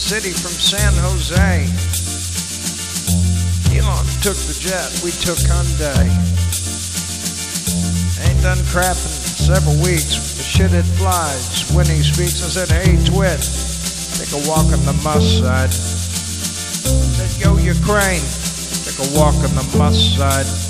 City from San Jose. Elon took the jet, we took Hyundai. Ain't done crap several weeks, the shit it flies. When he speaks, I said, hey, twit, take a walk on the Musk side. I said, yo, Ukraine, take a walk on the Musk side.